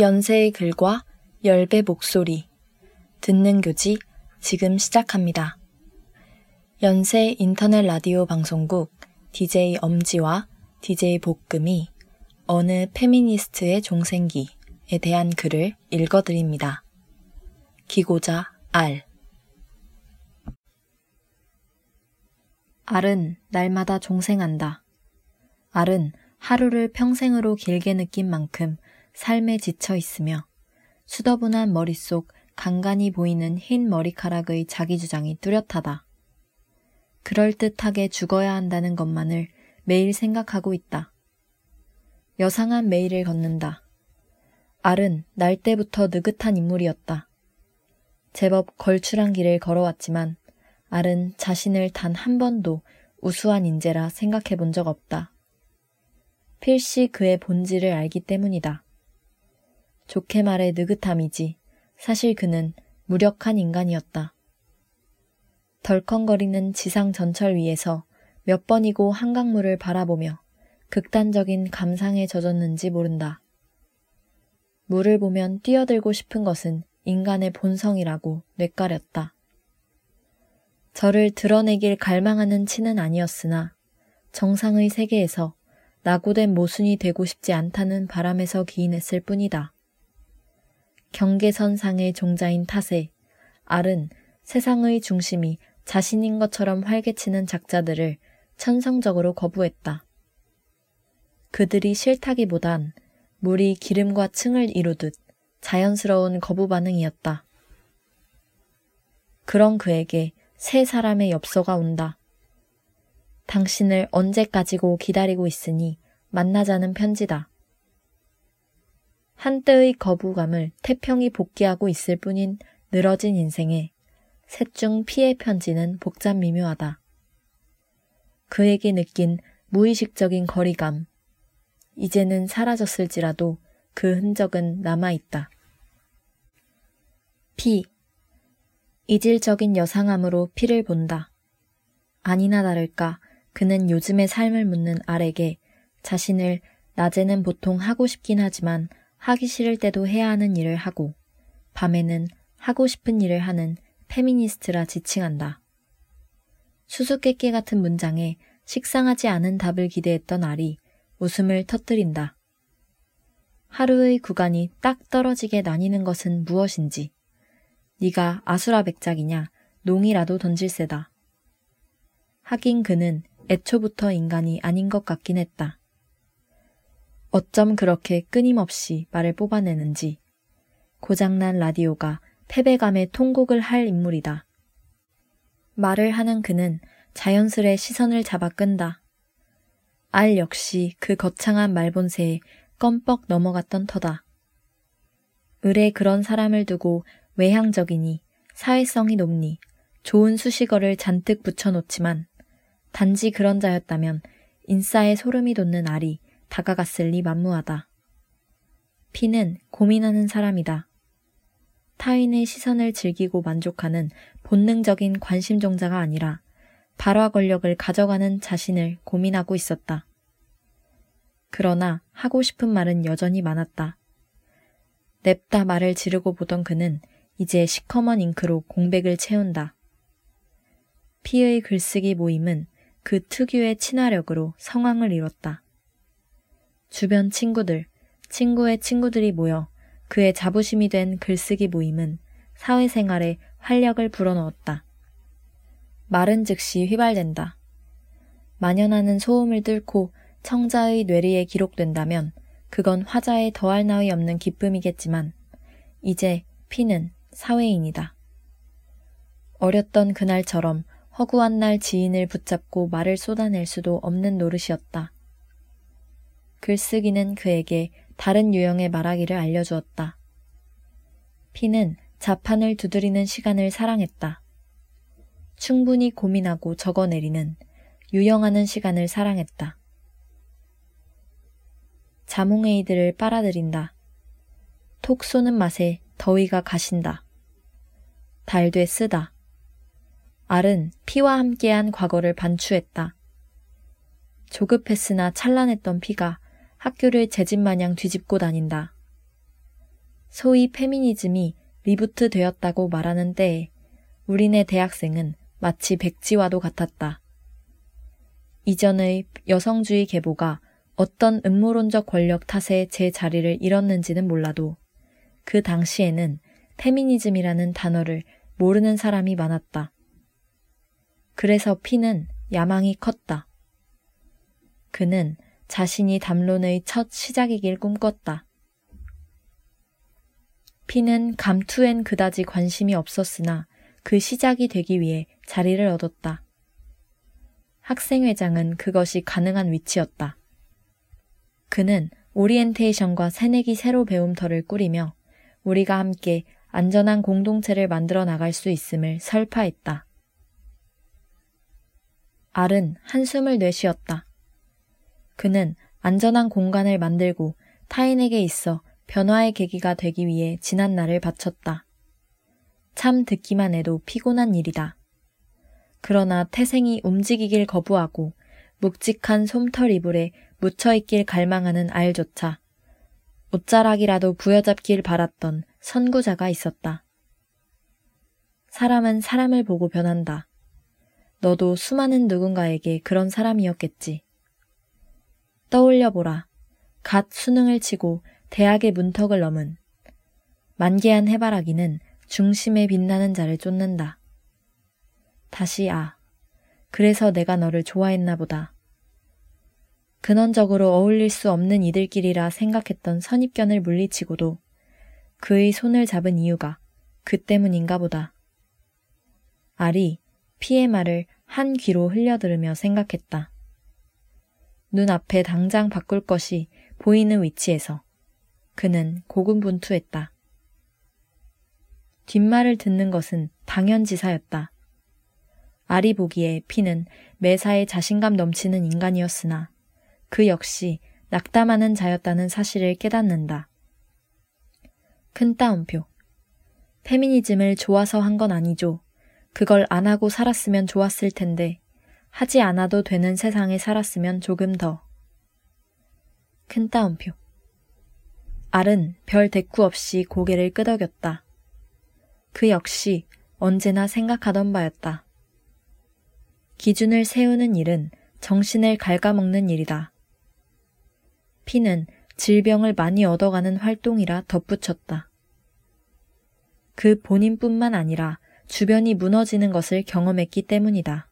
연세의 글과 열배 목소리 듣는 교지 지금 시작합니다. 연세 인터넷 라디오 방송국 DJ 엄지와 DJ 복금이 어느 페미니스트의 종생기에 대한 글을 읽어드립니다. 기고자 알 알은 날마다 종생한다. 알은 하루를 평생으로 길게 느낀 만큼 삶에 지쳐 있으며 수더분한 머릿속 간간히 보이는 흰 머리카락의 자기 주장이 뚜렷하다. 그럴듯하게 죽어야 한다는 것만을 매일 생각하고 있다. 여상한 매일을 걷는다. 알은 날 때부터 느긋한 인물이었다. 제법 걸출한 길을 걸어왔지만 알은 자신을 단 한 번도 우수한 인재라 생각해 본 적 없다. 필시 그의 본질을 알기 때문이다. 좋게 말해 느긋함이지 사실 그는 무력한 인간이었다. 덜컹거리는 지상 전철 위에서 몇 번이고 한강물을 바라보며 극단적인 감상에 젖었는지 모른다. 물을 보면 뛰어들고 싶은 것은 인간의 본성이라고 뇌까렸다. 저를 드러내길 갈망하는 치는 아니었으나 정상의 세계에서 낙오된 모순이 되고 싶지 않다는 바람에서 기인했을 뿐이다. 경계선상의 종자인 탓에 알은 세상의 중심이 자신인 것처럼 활개치는 작자들을 천성적으로 거부했다. 그들이 싫다기보단 물이 기름과 층을 이루듯 자연스러운 거부 반응이었다. 그런 그에게 세 사람의 엽서가 온다. 당신을 언제까지고 기다리고 있으니 만나자는 편지다. 한때의 거부감을 태평이 복귀하고 있을 뿐인 늘어진 인생에 셋 중 피해 편지는 복잡 미묘하다. 그에게 느낀 무의식적인 거리감. 이제는 사라졌을지라도 그 흔적은 남아있다. 피. 이질적인 여상함으로 피를 본다. 아니나 다를까 그는 요즘의 삶을 묻는 알에게 자신을 낮에는 보통 하고 싶긴 하지만 하기 싫을 때도 해야 하는 일을 하고 밤에는 하고 싶은 일을 하는 페미니스트라 지칭한다. 수수께끼 같은 문장에 식상하지 않은 답을 기대했던 알이 웃음을 터뜨린다. 하루의 구간이 딱 떨어지게 나뉘는 것은 무엇인지 네가 아수라 백작이냐 농이라도 던질세다. 하긴 그는 애초부터 인간이 아닌 것 같긴 했다. 어쩜 그렇게 끊임없이 말을 뽑아내는지 고장난 라디오가 패배감에 통곡을 할 인물이다. 말을 하는 그는 자연스레 시선을 잡아 끈다. 알 역시 그 거창한 말본세에 껌뻑 넘어갔던 터다. 을에 그런 사람을 두고 외향적이니 사회성이 높니 좋은 수식어를 잔뜩 붙여놓지만 단지 그런 자였다면 인싸에 소름이 돋는 알이 다가갔을 리 만무하다. 피는 고민하는 사람이다. 타인의 시선을 즐기고 만족하는 본능적인 관심종자가 아니라 발화 권력을 가져가는 자신을 고민하고 있었다. 그러나 하고 싶은 말은 여전히 많았다. 냅다 말을 지르고 보던 그는 이제 시커먼 잉크로 공백을 채운다. 피의 글쓰기 모임은 그 특유의 친화력으로 성황을 이뤘다. 주변 친구들, 친구의 친구들이 모여 그의 자부심이 된 글쓰기 모임은 사회생활에 활력을 불어넣었다. 말은 즉시 휘발된다. 만연하는 소음을 뚫고 청자의 뇌리에 기록된다면 그건 화자에 더할 나위 없는 기쁨이겠지만 이제 피는 사회인이다. 어렸던 그날처럼 허구한 날 지인을 붙잡고 말을 쏟아낼 수도 없는 노릇이었다. 글쓰기는 그에게 다른 유형의 말하기를 알려주었다. 피는 자판을 두드리는 시간을 사랑했다. 충분히 고민하고 적어내리는 유영하는 시간을 사랑했다. 자몽에이드를 빨아들인다. 톡 쏘는 맛에 더위가 가신다. 달되 쓰다. 알은 피와 함께한 과거를 반추했다. 조급했으나 찬란했던 피가 학교를 제집마냥 뒤집고 다닌다. 소위 페미니즘이 reboot 되었다고 말하는 때에 우리네 대학생은 마치 백지와도 같았다. 이전의 여성주의 계보가 어떤 음모론적 권력 탓에 제 자리를 잃었는지는 몰라도 그 당시에는 페미니즘이라는 단어를 모르는 사람이 많았다. 그래서 피는 야망이 컸다. 그는 자신이 담론의 첫 시작이길 꿈꿨다. 피는 감투엔 그다지 관심이 없었으나 그 시작이 되기 위해 자리를 얻었다. 학생회장은 그것이 가능한 위치였다. 그는 오리엔테이션과 새내기 새로 배움터를 꾸리며 우리가 함께 안전한 공동체를 만들어 나갈 수 있음을 설파했다. 알은 한숨을 내쉬었다. 그는 안전한 공간을 만들고 타인에게 있어 변화의 계기가 되기 위해 지난 날을 바쳤다. 참 듣기만 해도 피곤한 일이다. 그러나 태생이 움직이길 거부하고 묵직한 솜털 이불에 묻혀있길 갈망하는 알조차 옷자락이라도 부여잡길 바랐던 선구자가 있었다. 사람은 사람을 보고 변한다. 너도 수많은 누군가에게 그런 사람이었겠지. 떠올려보라. 갓 수능을 치고 대학의 문턱을 넘은 만개한 해바라기는 중심에 빛나는 자를 쫓는다. 다시 아. 그래서 내가 너를 좋아했나 보다. 근원적으로 어울릴 수 없는 이들끼리라 생각했던 선입견을 물리치고도 그의 손을 잡은 이유가 그 때문인가 보다. 알이 피의 말을 한 귀로 흘려들으며 생각했다. 눈앞에 당장 바꿀 것이 보이는 위치에서 그는 고군분투했다. 뒷말을 듣는 것은 당연지사였다. 아리 보기에 피는 매사에 자신감 넘치는 인간이었으나 그 역시 낙담하는 자였다는 사실을 깨닫는다. 큰 따옴표. 페미니즘을 좋아서 한 건 아니죠. 그걸 안 하고 살았으면 좋았을 텐데, 하지 않아도 되는 세상에 살았으면 조금 더. 큰 따옴표. 알은 별 대꾸 없이 고개를 끄덕였다. 그 역시 언제나 생각하던 바였다. 기준을 세우는 일은 정신을 갉아먹는 일이다. 피는 질병을 많이 얻어가는 활동이라 덧붙였다. 그 본인뿐만 아니라 주변이 무너지는 것을 경험했기 때문이다.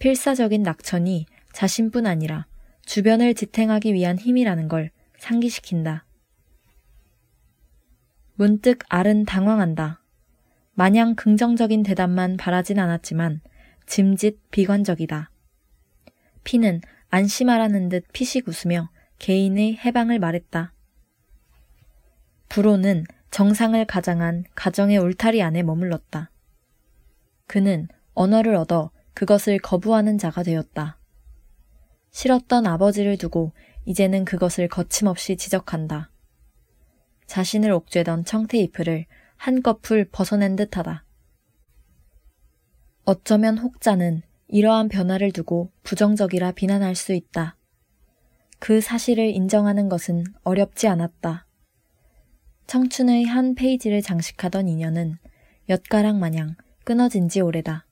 필사적인 낙천이 자신뿐 아니라 주변을 지탱하기 위한 힘이라는 걸 상기시킨다. 문득 알은 당황한다. 마냥 긍정적인 대답만 바라진 않았지만 짐짓 비관적이다. 피는 안심하라는 듯 피식 웃으며 개인의 해방을 말했다. 불호는 정상을 가장한 가정의 울타리 안에 머물렀다. 그는 언어를 얻어 그것을 거부하는 자가 되었다. 싫었던 아버지를 두고 이제는 그것을 거침없이 지적한다. 자신을 옥죄던 청태잎을 한꺼풀 벗어낸 듯하다. 어쩌면 혹자는 이러한 변화를 두고 부정적이라 비난할 수 있다. 그 사실을 인정하는 것은 어렵지 않았다. 청춘의 한 페이지를 장식하던 인연은 엿가락 마냥 끊어진 지 오래다.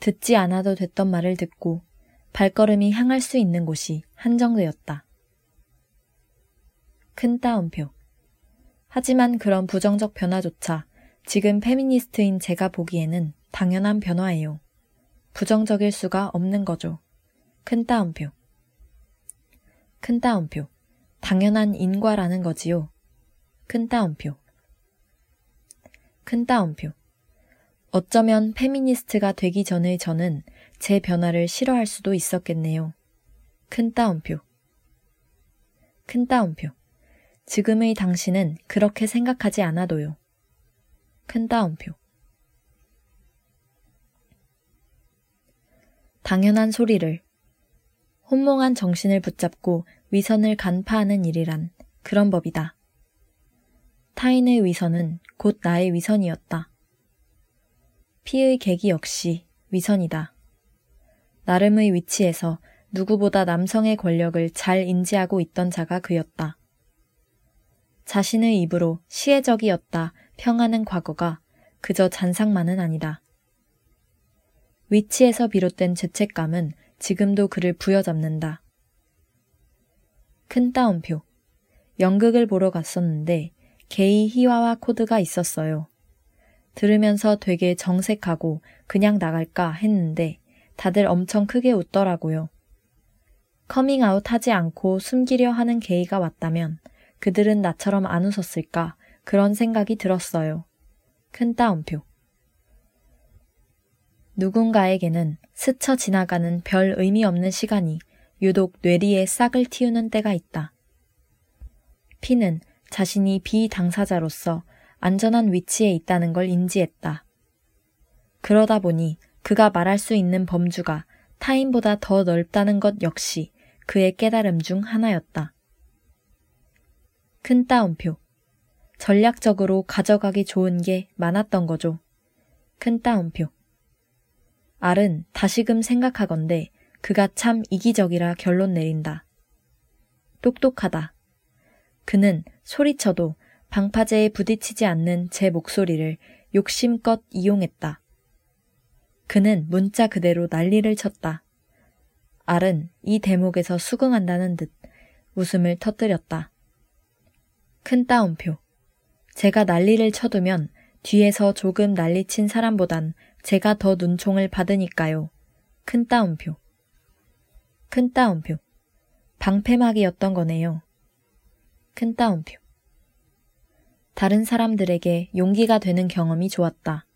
듣지 않아도 됐던 말을 듣고 발걸음이 향할 수 있는 곳이 한정되었다. 큰 따옴표. 하지만 그런 부정적 변화조차 지금 페미니스트인 제가 보기에는 당연한 변화예요. 부정적일 수가 없는 거죠. 큰 따옴표. 큰 따옴표. 당연한 인과라는 거지요. 큰 따옴표. 큰 따옴표. 어쩌면 페미니스트가 되기 전의 저는 제 변화를 싫어할 수도 있었겠네요. 큰 따옴표. 큰 따옴표. 지금의 당신은 그렇게 생각하지 않아도요. 큰 따옴표. 당연한 소리를 혼몽한 정신을 붙잡고 위선을 간파하는 일이란 그런 법이다. 타인의 위선은 곧 나의 위선이었다. 피의 계기 역시 위선이다. 나름의 위치에서 누구보다 남성의 권력을 잘 인지하고 있던 자가 그였다. 자신의 입으로 시혜적이었다 평하는 과거가 그저 잔상만은 아니다. 위치에서 비롯된 죄책감은 지금도 그를 부여잡는다. 큰 따옴표. 연극을 보러 갔었는데 게이 희화와 코드가 있었어요. 들으면서 되게 정색하고 그냥 나갈까 했는데 다들 엄청 크게 웃더라고요. 커밍아웃 하지 않고 숨기려 하는 게이가 왔다면 그들은 나처럼 안 웃었을까 그런 생각이 들었어요. 큰 따옴표. 누군가에게는 스쳐 지나가는 별 의미 없는 시간이 유독 뇌리에 싹을 틔우는 때가 있다. 피는 자신이 비당사자로서 안전한 위치에 있다는 걸 인지했다. 그러다 보니 그가 말할 수 있는 범주가 타인보다 더 넓다는 것 역시 그의 깨달음 중 하나였다. 큰 따옴표. 전략적으로 가져가기 좋은 게 많았던 거죠. 큰 따옴표. 알은 다시금 생각하건대 그가 참 이기적이라 결론 내린다. 똑똑하다. 그는 소리쳐도 방파제에 부딪히지 않는 제 목소리를 욕심껏 이용했다. 그는 문자 그대로 난리를 쳤다. 알은 이 대목에서 수긍한다는 듯 웃음을 터뜨렸다. 큰 따옴표. 제가 난리를 쳐두면 뒤에서 조금 난리친 사람보단 제가 더 눈총을 받으니까요. 큰 따옴표. 큰 따옴표. 방패막이었던 거네요. 큰 따옴표. 다른 사람들에게 용기가 되는 경험이 좋았다.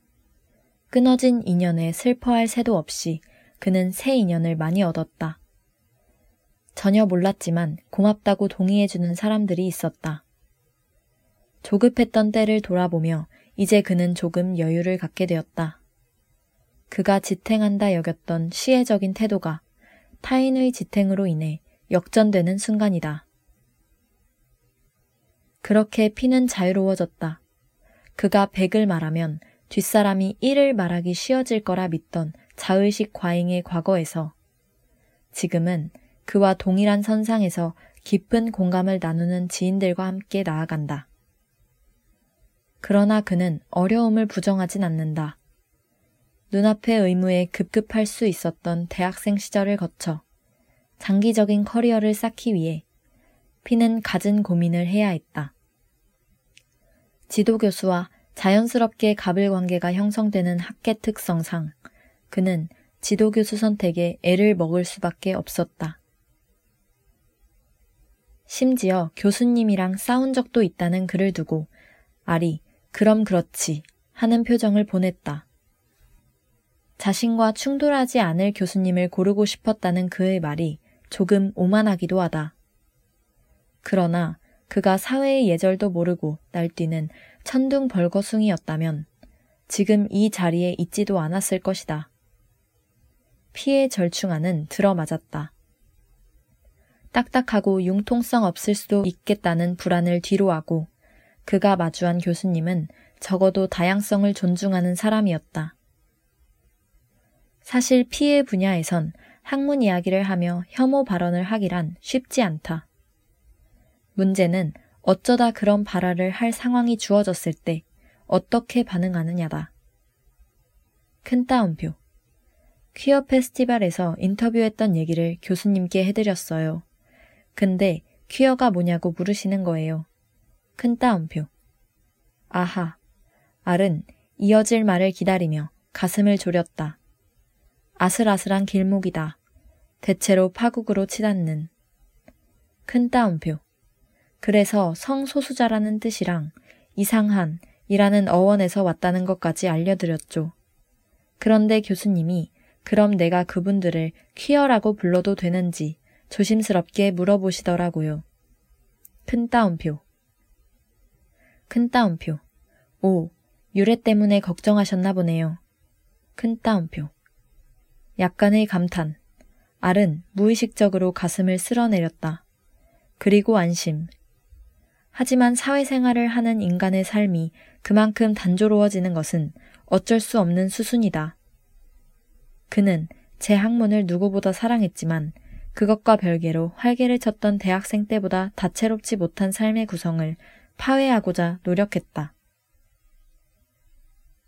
끊어진 인연에 슬퍼할 새도 없이 그는 새 인연을 많이 얻었다. 전혀 몰랐지만 고맙다고 동의해주는 사람들이 있었다. 조급했던 때를 돌아보며 이제 그는 조금 여유를 갖게 되었다. 그가 지탱한다 여겼던 시혜적인 태도가 타인의 지탱으로 인해 역전되는 순간이다. 그렇게 피는 자유로워졌다. 그가 백을 말하면 뒷사람이 일을 말하기 쉬워질 거라 믿던 자의식 과잉의 과거에서 지금은 그와 동일한 선상에서 깊은 공감을 나누는 지인들과 함께 나아간다. 그러나 그는 어려움을 부정하진 않는다. 눈앞의 의무에 급급할 수 있었던 대학생 시절을 거쳐 장기적인 커리어를 쌓기 위해 피는 갖은 고민을 해야 했다. 지도 교수와 자연스럽게 갑을 관계가 형성되는 학계 특성상 그는 지도 교수 선택에 애를 먹을 수밖에 없었다. 심지어 교수님이랑 싸운 적도 있다는 글을 두고 아리, 그럼 그렇지 하는 표정을 보냈다. 자신과 충돌하지 않을 교수님을 고르고 싶었다는 그의 말이 조금 오만하기도 하다. 그러나 그가 사회의 예절도 모르고 날뛰는 천둥 벌거숭이였다면 지금 이 자리에 있지도 않았을 것이다. 피해 절충안은 들어맞았다. 딱딱하고 융통성 없을 수도 있겠다는 불안을 뒤로하고 그가 마주한 교수님은 적어도 다양성을 존중하는 사람이었다. 사실 피해 분야에선 학문 이야기를 하며 혐오 발언을 하기란 쉽지 않다. 문제는 어쩌다 그런 발화를 할 상황이 주어졌을 때 어떻게 반응하느냐다. 큰 따옴표. 퀴어 페스티벌에서 인터뷰했던 얘기를 교수님께 해드렸어요. 근데 퀴어가 뭐냐고 물으시는 거예요. 큰 따옴표. 아하. 알은 이어질 말을 기다리며 가슴을 졸였다. 아슬아슬한 길목이다. 대체로 파국으로 치닫는. 큰 따옴표. 그래서 성소수자라는 뜻이랑 이상한 이라는 어원에서 왔다는 것까지 알려드렸죠. 그런데 교수님이 그럼 내가 그분들을 퀴어라고 불러도 되는지 조심스럽게 물어보시더라고요. 큰 따옴표. 큰 따옴표. 오, 유래 때문에 걱정하셨나 보네요. 큰 따옴표. 약간의 감탄. 알은 무의식적으로 가슴을 쓸어내렸다. 그리고 안심. 하지만 사회생활을 하는 인간의 삶이 그만큼 단조로워지는 것은 어쩔 수 없는 수순이다. 그는 제 학문을 누구보다 사랑했지만 그것과 별개로 활개를 쳤던 대학생 때보다 다채롭지 못한 삶의 구성을 파회하고자 노력했다.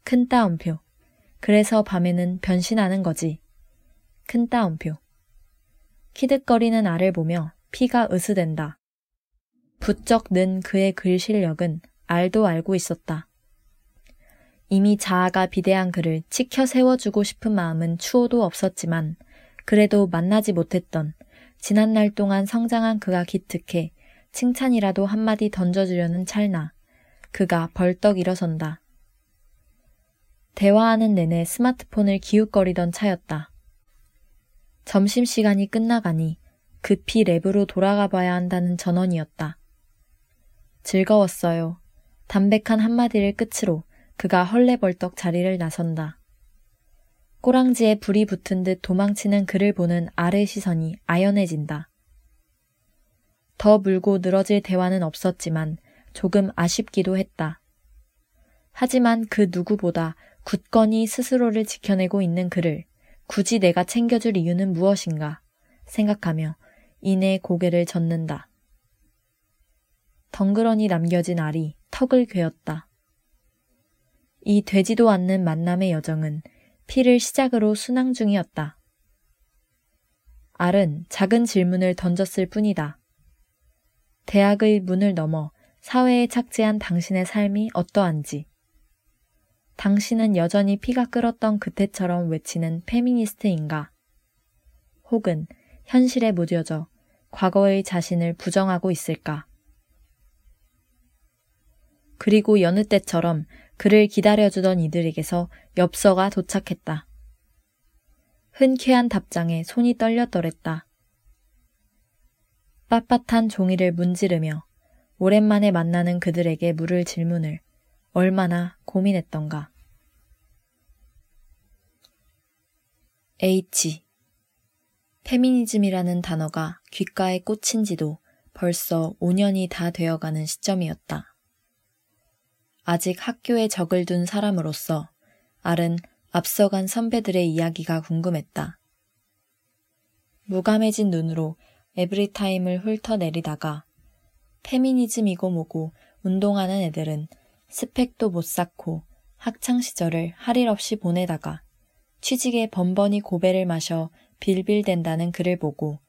큰 따옴표. 그래서 밤에는 변신하는 거지. 큰 따옴표. 키득거리는 알을 보며 피가 으스댄다. 부쩍 는 그의 글 실력은 알도 알고 있었다. 이미 자아가 비대한 그를 치켜 세워주고 싶은 마음은 추호도 없었지만 그래도 만나지 못했던 지난날 동안 성장한 그가 기특해 칭찬이라도 한마디 던져주려는 찰나 그가 벌떡 일어선다. 대화하는 내내 스마트폰을 기웃거리던 차였다. 점심시간이 끝나가니 급히 랩으로 돌아가 봐야 한다는 전원이었다. 즐거웠어요. 담백한 한마디를 끝으로 그가 헐레벌떡 자리를 나선다. 꼬랑지에 불이 붙은 듯 도망치는 그를 보는 아래 시선이 아연해진다. 더 물고 늘어질 대화는 없었지만 조금 아쉽기도 했다. 하지만 그 누구보다 굳건히 스스로를 지켜내고 있는 그를 굳이 내가 챙겨줄 이유는 무엇인가 생각하며 이내 고개를 젓는다. 덩그러니 남겨진 알이 턱을 괴었다. 이 되지도 않는 만남의 여정은 피를 시작으로 순항 중이었다. 알은 작은 질문을 던졌을 뿐이다. 대학의 문을 넘어 사회에 착지한 당신의 삶이 어떠한지, 당신은 여전히 피가 끓었던 그때처럼 외치는 페미니스트인가? 혹은 현실에 무뎌져 과거의 자신을 부정하고 있을까? 그리고 여느 때처럼 그를 기다려주던 이들에게서 엽서가 도착했다. 흔쾌한 답장에 손이 떨렸더랬다. 빳빳한 종이를 문지르며 오랜만에 만나는 그들에게 물을 질문을 얼마나 고민했던가. H. 페미니즘이라는 단어가 귓가에 꽂힌 지도 벌써 5년이 다 되어가는 시점이었다. 아직 학교에 적을 둔 사람으로서 알은 앞서간 선배들의 이야기가 궁금했다. 무감해진 눈으로 에브리타임을 훑어내리다가 페미니즘이고 뭐고 운동하는 애들은 스펙도 못 쌓고 학창 시절을 할 일 없이 보내다가 취직에 번번이 고배를 마셔 빌빌댄다는 글을 보고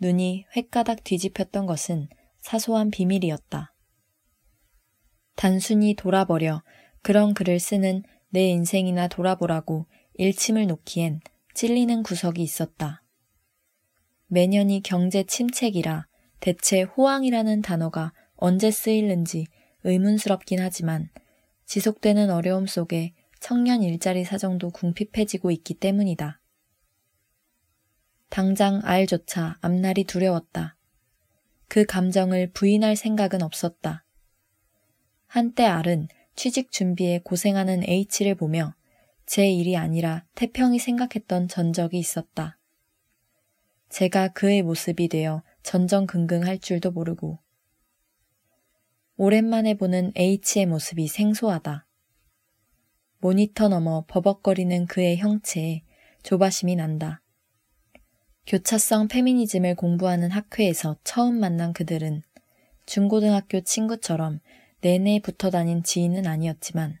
눈이 횟가닥 뒤집혔던 것은 사소한 비밀이었다. 단순히 돌아버려 그런 글을 쓰는 내 인생이나 돌아보라고 일침을 놓기엔 찔리는 구석이 있었다. 매년이 경제 침체기라 대체 호황이라는 단어가 언제 쓰일는지 의문스럽긴 하지만 지속되는 어려움 속에 청년 일자리 사정도 궁핍해지고 있기 때문이다. 당장 알조차 앞날이 두려웠다. 그 감정을 부인할 생각은 없었다. 한때 알은 취직 준비에 고생하는 H를 보며 제 일이 아니라 태평이 생각했던 전적이 있었다. 제가 그의 모습이 되어 전전긍긍할 줄도 모르고 오랜만에 보는 H의 모습이 생소하다. 모니터 너머 버벅거리는 그의 형체에 조바심이 난다. 교차성 페미니즘을 공부하는 학회에서 처음 만난 그들은 중고등학교 친구처럼 내내 붙어 다닌 지인은 아니었지만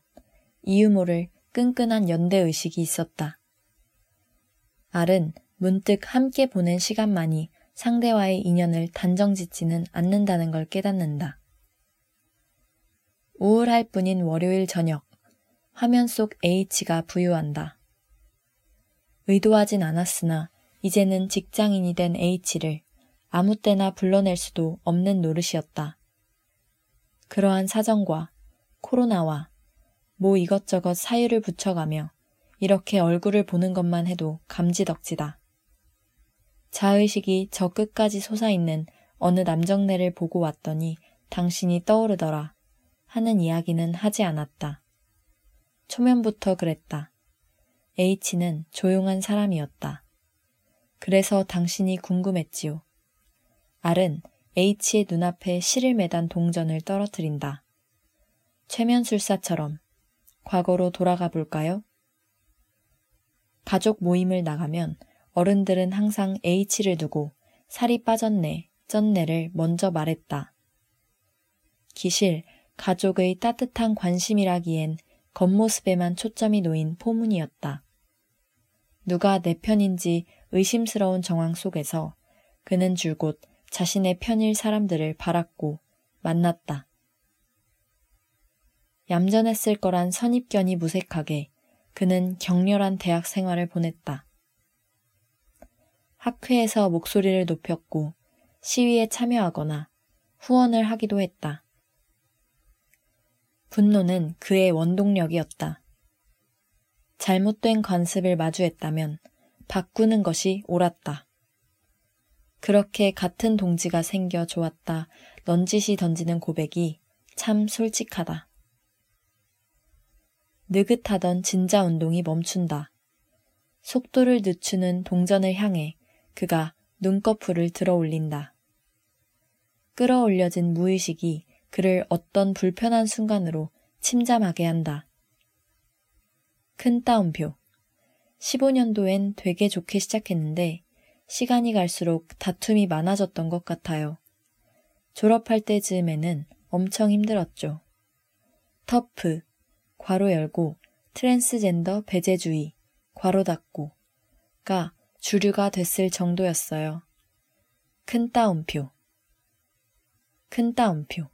이유 모를 끈끈한 연대 의식이 있었다. 알은 문득 함께 보낸 시간만이 상대와의 인연을 단정 짓지는 않는다는 걸 깨닫는다. 우울할 뿐인 월요일 저녁, 화면 속 H가 부유한다. 의도하진 않았으나 이제는 직장인이 된 H를 아무 때나 불러낼 수도 없는 노릇이었다. 그러한 사정과 코로나와 뭐 이것저것 사유를 붙여가며 이렇게 얼굴을 보는 것만 해도 감지덕지다. 자의식이 저 끝까지 솟아있는 어느 남정네를 보고 왔더니 당신이 떠오르더라. 하는 이야기는 하지 않았다. 초면부터 그랬다. H는 조용한 사람이었다. 그래서 당신이 궁금했지요. R은 H의 눈앞에 실을 매단 동전을 떨어뜨린다. 최면술사처럼 과거로 돌아가 볼까요? 가족 모임을 나가면 어른들은 항상 H를 두고 살이 빠졌네, 쪘네를 먼저 말했다. 기실, 가족의 따뜻한 관심이라기엔 겉모습에만 초점이 놓인 포문이었다. 누가 내 편인지 의심스러운 정황 속에서 그는 줄곧 자신의 편일 사람들을 바랐고 만났다. 얌전했을 거란 선입견이 무색하게 그는 격렬한 대학 생활을 보냈다. 학회에서 목소리를 높였고 시위에 참여하거나 후원을 하기도 했다. 분노는 그의 원동력이었다. 잘못된 관습을 마주했다면 바꾸는 것이 옳았다. 그렇게 같은 동지가 생겨 좋았다. 넌짓이 던지는 고백이 참 솔직하다. 느긋하던 진자 운동이 멈춘다. 속도를 늦추는 동전을 향해 그가 눈꺼풀을 들어 올린다. 끌어올려진 무의식이 그를 어떤 불편한 순간으로 침잠하게 한다. 큰 따옴표. 15년도엔 되게 좋게 시작했는데 시간이 갈수록 다툼이 많아졌던 것 같아요. 졸업할 때즈음에는 엄청 힘들었죠. 터프, 괄호 열고, 트랜스젠더 배제주의, 괄호 닫고, 가 주류가 됐을 정도였어요. 큰 따옴표. 큰 따옴표.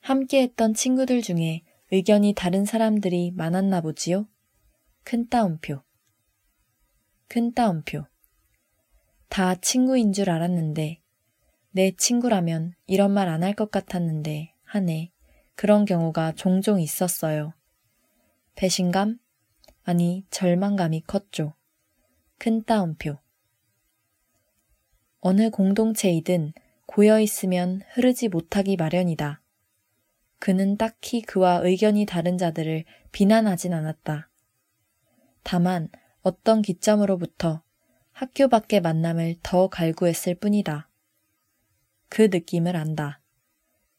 함께 했던 친구들 중에 의견이 다른 사람들이 많았나 보지요? 큰 따옴표. 큰 따옴표. 다 친구인 줄 알았는데, 내 친구라면 이런 말 안 할 것 같았는데, 하네. 그런 경우가 종종 있었어요. 배신감? 아니, 절망감이 컸죠. 큰 따옴표. 어느 공동체이든 고여 있으면 흐르지 못하기 마련이다. 그는 딱히 그와 의견이 다른 자들을 비난하진 않았다. 다만 어떤 기점으로부터 학교 밖의 만남을 더 갈구했을 뿐이다. 그 느낌을 안다.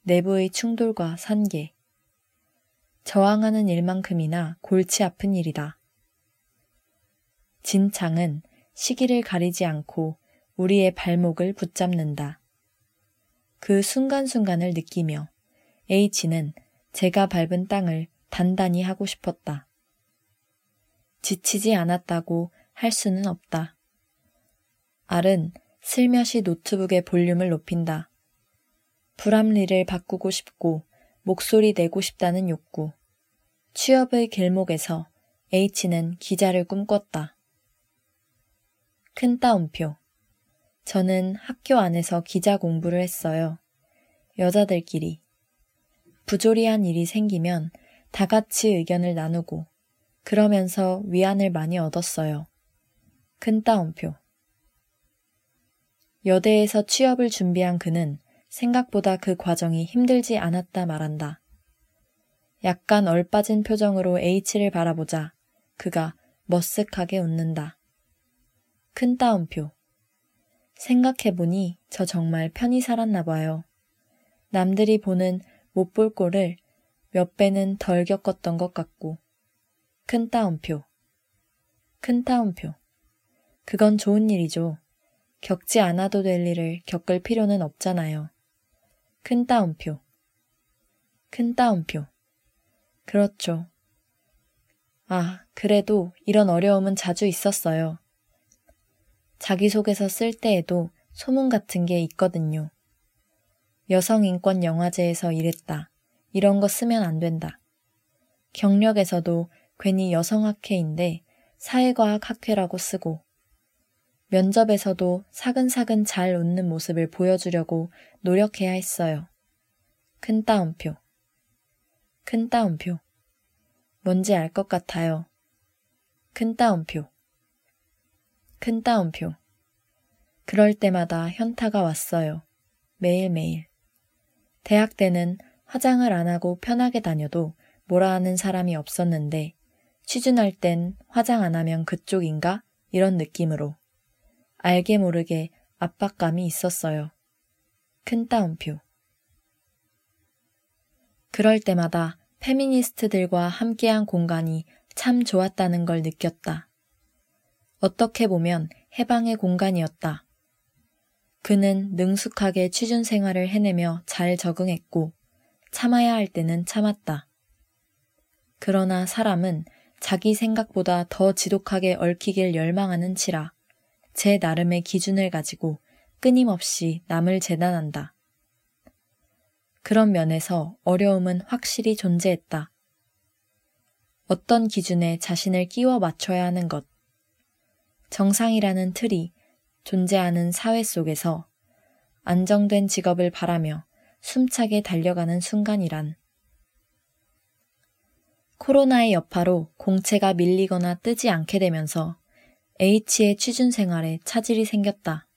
내부의 충돌과 산계. 저항하는 일만큼이나 골치 아픈 일이다. 진창은 시기를 가리지 않고 우리의 발목을 붙잡는다. 그 순간순간을 느끼며 H는 제가 밟은 땅을 단단히 하고 싶었다. 지치지 않았다고 할 수는 없다. R은 슬며시 노트북의 볼륨을 높인다. 불합리를 바꾸고 싶고 목소리 내고 싶다는 욕구. 취업의 길목에서 H는 기자를 꿈꿨다. 큰 따옴표. 저는 학교 안에서 기자 공부를 했어요. 여자들끼리. 부조리한 일이 생기면 다 같이 의견을 나누고 그러면서 위안을 많이 얻었어요. 큰 따옴표. 여대에서 취업을 준비한 그는 생각보다 그 과정이 힘들지 않았다 말한다. 약간 얼빠진 표정으로 H를 바라보자 그가 머쓱하게 웃는다. 큰 따옴표. 생각해보니 저 정말 편히 살았나 봐요. 남들이 보는 못 볼 꼴을 몇 배는 덜 겪었던 것 같고. 큰 따옴표. 큰 따옴표. 그건 좋은 일이죠. 겪지 않아도 될 일을 겪을 필요는 없잖아요. 큰 따옴표. 큰 따옴표. 그렇죠. 아, 그래도 이런 어려움은 자주 있었어요. 자기소개서 쓸 때에도 소문 같은 게 있거든요. 여성인권 영화제에서 일했다. 이런 거 쓰면 안 된다. 경력에서도 괜히 여성학회인데 사회과학 학회라고 쓰고 면접에서도 사근사근 잘 웃는 모습을 보여주려고 노력해야 했어요. 큰 따옴표. 큰 따옴표. 뭔지 알 것 같아요. 큰 따옴표. 큰 따옴표. 그럴 때마다 현타가 왔어요. 매일매일. 대학 때는 화장을 안 하고 편하게 다녀도 뭐라 하는 사람이 없었는데 취준할 땐 화장 안 하면 그쪽인가? 이런 느낌으로. 알게 모르게 압박감이 있었어요. 큰 따옴표. 그럴 때마다 페미니스트들과 함께한 공간이 참 좋았다는 걸 느꼈다. 어떻게 보면 해방의 공간이었다. 그는 능숙하게 취준 생활을 해내며 잘 적응했고 참아야 할 때는 참았다. 그러나 사람은 자기 생각보다 더 지독하게 얽히길 열망하는 치라 제 나름의 기준을 가지고 끊임없이 남을 재단한다. 그런 면에서 어려움은 확실히 존재했다. 어떤 기준에 자신을 끼워 맞춰야 하는 것. 정상이라는 틀이 존재하는 사회 속에서 안정된 직업을 바라며 숨차게 달려가는 순간이란 코로나의 여파로 공채가 밀리거나 뜨지 않게 되면서 H의 취준 생활에 차질이 생겼다.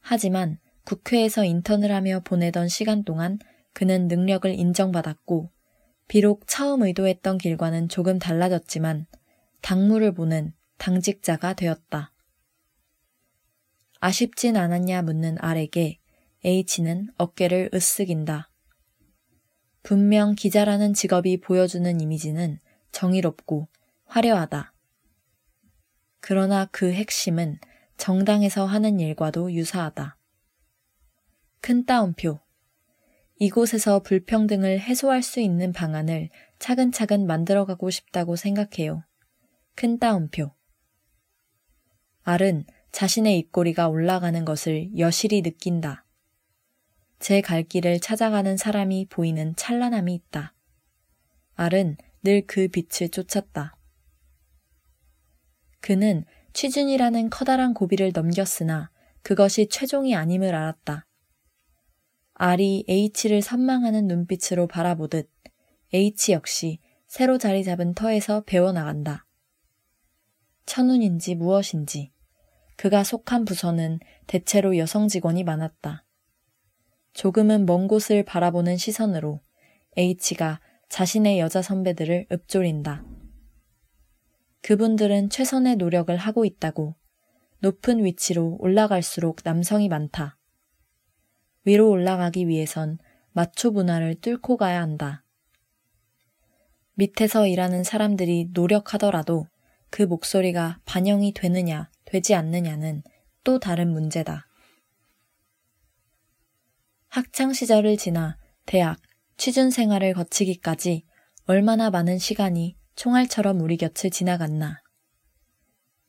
하지만 국회에서 인턴을 하며 보내던 시간 동안 그는 능력을 인정받았고, 비록 처음 의도했던 길과는 조금 달라졌지만, 당무를 보는 당직자가 되었다. 아쉽진 않았냐 묻는 R에게 H는 어깨를 으쓱인다. 분명 기자라는 직업이 보여주는 이미지는 정의롭고 화려하다. 그러나 그 핵심은 정당에서 하는 일과도 유사하다. 큰 따옴표. 이곳에서 불평등을 해소할 수 있는 방안을 차근차근 만들어가고 싶다고 생각해요. 큰 따옴표. 알은 자신의 입꼬리가 올라가는 것을 여실히 느낀다. 제 갈 길을 찾아가는 사람이 보이는 찬란함이 있다. 알은 늘 그 빛을 쫓았다. 그는 취준이라는 커다란 고비를 넘겼으나 그것이 최종이 아님을 알았다. 알이 H를 선망하는 눈빛으로 바라보듯 H 역시 새로 자리 잡은 터에서 배워나간다. 천운인지 무엇인지 그가 속한 부서는 대체로 여성 직원이 많았다. 조금은 먼 곳을 바라보는 시선으로 H가 자신의 여자 선배들을 읊조린다. 그분들은 최선의 노력을 하고 있다고 높은 위치로 올라갈수록 남성이 많다. 위로 올라가기 위해선 마초 문화를 뚫고 가야 한다. 밑에서 일하는 사람들이 노력하더라도 그 목소리가 반영이 되느냐, 되지 않느냐는 또 다른 문제다. 학창 시절을 지나 대학, 취준 생활을 거치기까지 얼마나 많은 시간이 총알처럼 우리 곁을 지나갔나.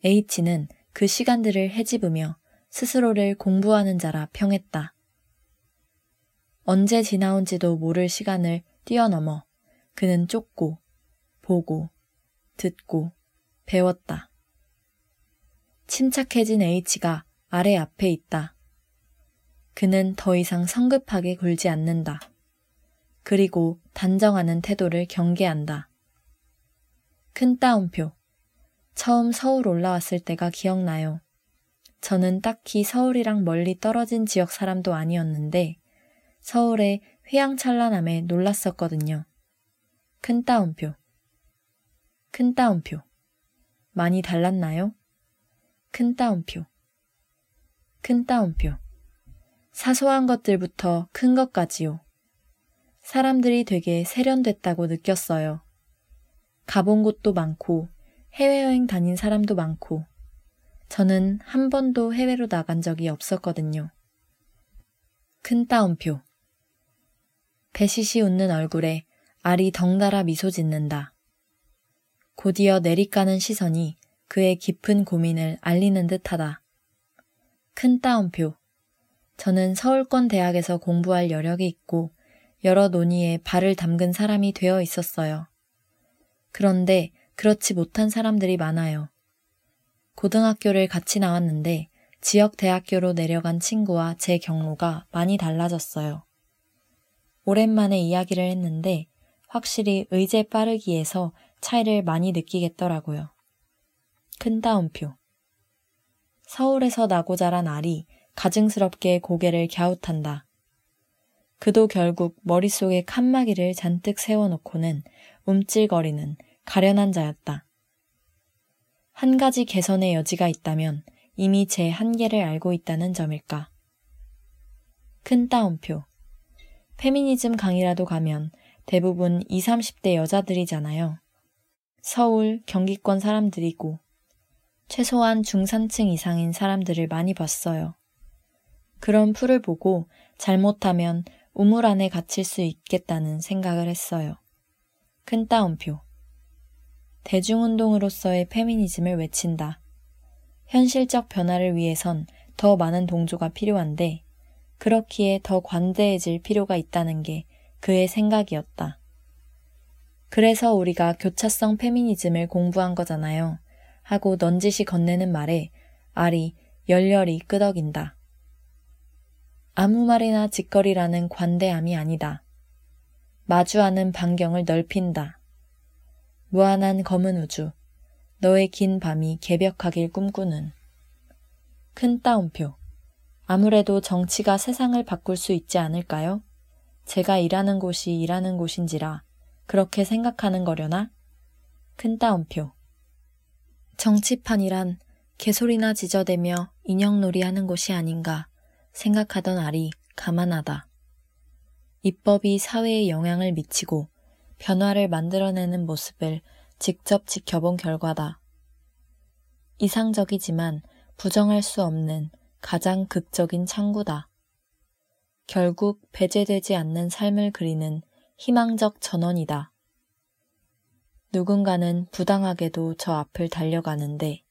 H는 그 시간들을 헤집으며 스스로를 공부하는 자라 평했다. 언제 지나온지도 모를 시간을 뛰어넘어 그는 쫓고, 보고, 듣고, 배웠다. 침착해진 H가 아래 앞에 있다. 그는 더 이상 성급하게 굴지 않는다. 그리고 단정하는 태도를 경계한다. 큰 따옴표. 처음 서울 올라왔을 때가 기억나요. 저는 딱히 서울이랑 멀리 떨어진 지역 사람도 아니었는데 서울의 휘황찬란함에 놀랐었거든요. 큰 따옴표. 큰 따옴표. 많이 달랐나요? 큰 따옴표. 큰 따옴표. 사소한 것들부터 큰 것까지요. 사람들이 되게 세련됐다고 느꼈어요. 가본 곳도 많고, 해외여행 다닌 사람도 많고, 저는 한 번도 해외로 나간 적이 없었거든요. 큰 따옴표. 배시시 웃는 얼굴에 알이 덩달아 미소 짓는다. 곧이어 내리까는 시선이 그의 깊은 고민을 알리는 듯하다. 큰 따옴표. 저는 서울권 대학에서 공부할 여력이 있고 여러 논의에 발을 담근 사람이 되어 있었어요. 그런데 그렇지 못한 사람들이 많아요. 고등학교를 같이 나왔는데 지역 대학교로 내려간 친구와 제 경로가 많이 달라졌어요. 오랜만에 이야기를 했는데 확실히 의제 빠르기에서 차이를 많이 느끼겠더라고요. 큰 따옴표. 서울에서 나고 자란 알이 가증스럽게 고개를 갸웃한다. 그도 결국 머릿속에 칸막이를 잔뜩 세워놓고는 움찔거리는 가련한 자였다. 한 가지 개선의 여지가 있다면 이미 제 한계를 알고 있다는 점일까. 큰 따옴표. 페미니즘 강의라도 가면 대부분 20, 30대 여자들이잖아요. 서울, 경기권 사람들이고, 최소한 중산층 이상인 사람들을 많이 봤어요. 그런 풀을 보고 잘못하면 우물 안에 갇힐 수 있겠다는 생각을 했어요. 큰 따옴표. 대중운동으로서의 페미니즘을 외친다. 현실적 변화를 위해선 더 많은 동조가 필요한데 그렇기에 더 관대해질 필요가 있다는 게 그의 생각이었다. 그래서 우리가 교차성 페미니즘을 공부한 거잖아요. 하고 넌지시 건네는 말에 알이 열렬히 끄덕인다. 아무 말이나 짓거리라는 관대함이 아니다. 마주하는 반경을 넓힌다. 무한한 검은 우주, 너의 긴 밤이 개벽하길 꿈꾸는 큰 따옴표. 아무래도 정치가 세상을 바꿀 수 있지 않을까요? 제가 일하는 곳이 일하는 곳인지라 그렇게 생각하는 거려나? 큰 따옴표. 정치판이란 개소리나 지저대며 인형놀이 하는 곳이 아닌가 생각하던 알이 가만하다. 입법이 사회에 영향을 미치고 변화를 만들어내는 모습을 직접 지켜본 결과다. 이상적이지만 부정할 수 없는 가장 극적인 창구다. 결국 배제되지 않는 삶을 그리는 희망적 전원이다. 누군가는 부당하게도 저 앞을 달려가는데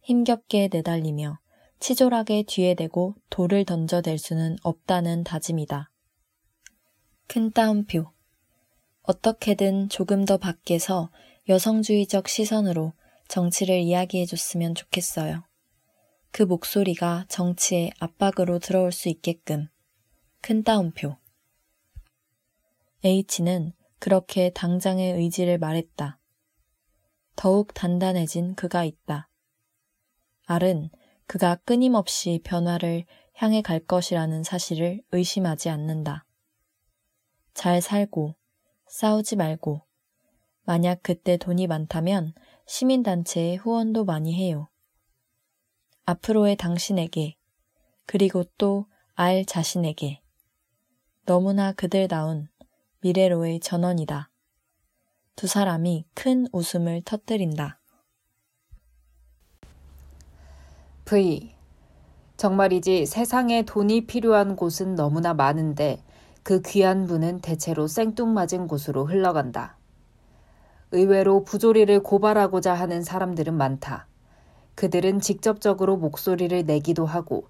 힘겹게 내달리며 치졸하게 뒤에 대고 돌을 던져댈 수는 없다는 다짐이다. 큰 따옴표. 어떻게든 조금 더 밖에서 여성주의적 시선으로 정치를 이야기해줬으면 좋겠어요. 그 목소리가 정치의 압박으로 들어올 수 있게끔. 큰 따옴표. H는 그렇게 당장의 의지를 말했다. 더욱 단단해진 그가 있다. R은 그가 끊임없이 변화를 향해 갈 것이라는 사실을 의심하지 않는다. 잘 살고, 싸우지 말고, 만약 그때 돈이 많다면 시민단체에 후원도 많이 해요. 앞으로의 당신에게, 그리고 또 알 자신에게, 너무나 그들다운 미래로의 전원이다. 두 사람이 큰 웃음을 터뜨린다. V. 정말이지 세상에 돈이 필요한 곳은 너무나 많은데 그 귀한 분은 대체로 생뚱맞은 곳으로 흘러간다. 의외로 부조리를 고발하고자 하는 사람들은 많다. 그들은 직접적으로 목소리를 내기도 하고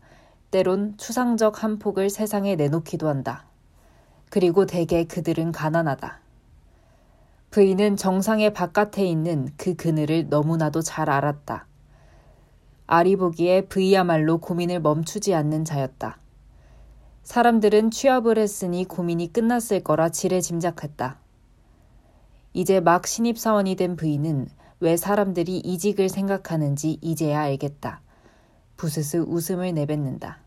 때론 추상적 한 폭을 세상에 내놓기도 한다. 그리고 대개 그들은 가난하다. 부인은 정상의 바깥에 있는 그 그늘을 너무나도 잘 알았다. 아리 보기에 부이야말로 고민을 멈추지 않는 자였다. 사람들은 취업을 했으니 고민이 끝났을 거라 지레 짐작했다. 이제 막 신입사원이 된 부인은 왜 사람들이 이직을 생각하는지 이제야 알겠다. 부스스 웃음을 내뱉는다.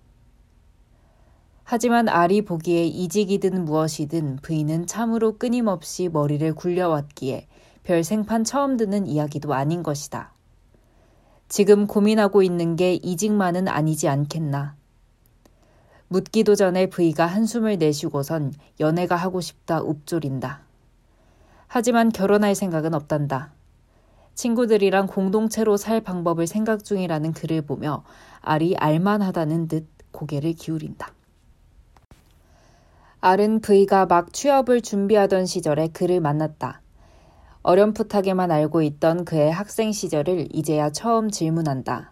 하지만 알이 보기에 이직이든 무엇이든 부인은 참으로 끊임없이 머리를 굴려왔기에 별 생판 처음 듣는 이야기도 아닌 것이다. 지금 고민하고 있는 게 이직만은 아니지 않겠나. 묻기도 전에 부이가 한숨을 내쉬고선 연애가 하고 싶다 읊조린다. 하지만 결혼할 생각은 없단다. 친구들이랑 공동체로 살 방법을 생각 중이라는 글을 보며 알이 알만하다는 듯 고개를 기울인다. 알은 V가 막 취업을 준비하던 시절에 그를 만났다. 어렴풋하게만 알고 있던 그의 학생 시절을 이제야 처음 질문한다.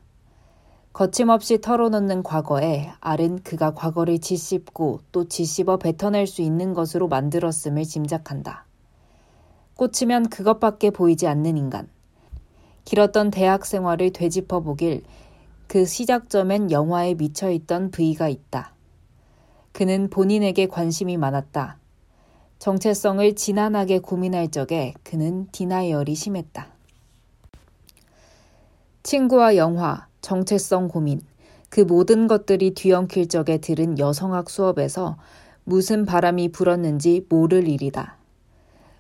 거침없이 털어놓는 과거에 알은 그가 과거를 짓씹고 또 짓씹어 뱉어낼 수 있는 것으로 만들었음을 짐작한다. 꽂히면 그것밖에 보이지 않는 인간. 길었던 대학 생활을 되짚어 보길 그 시작점엔 영화에 미쳐 있던 V가 있다. 그는 본인에게 관심이 많았다. 정체성을 지난하게 고민할 적에 그는 디나이얼이 심했다. 친구와 영화, 정체성 고민, 그 모든 것들이 뒤엉킬 적에 들은 여성학 수업에서 무슨 바람이 불었는지 모를 일이다.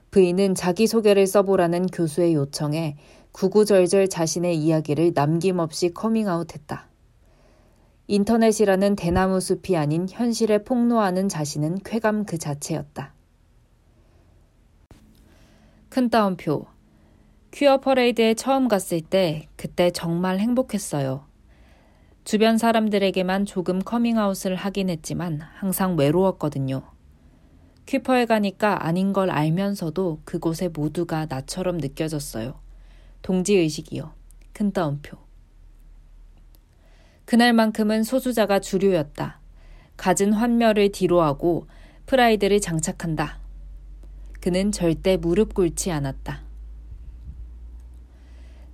부인은 자기소개를 써보라는 교수의 요청에 구구절절 자신의 이야기를 남김없이 커밍아웃했다. 인터넷이라는 대나무 숲이 아닌 현실에 폭로하는 자신은 쾌감 그 자체였다. 큰 따옴표. 퀴어 퍼레이드에 처음 갔을 때 그때 정말 행복했어요. 주변 사람들에게만 조금 커밍아웃을 하긴 했지만 항상 외로웠거든요. 퀴퍼에 가니까 아닌 걸 알면서도 그곳에 모두가 나처럼 느껴졌어요. 동지의식이요. 큰 따옴표. 그날만큼은 소수자가 주류였다. 갖은 환멸을 뒤로하고 프라이드를 장착한다. 그는 절대 무릎 꿇지 않았다.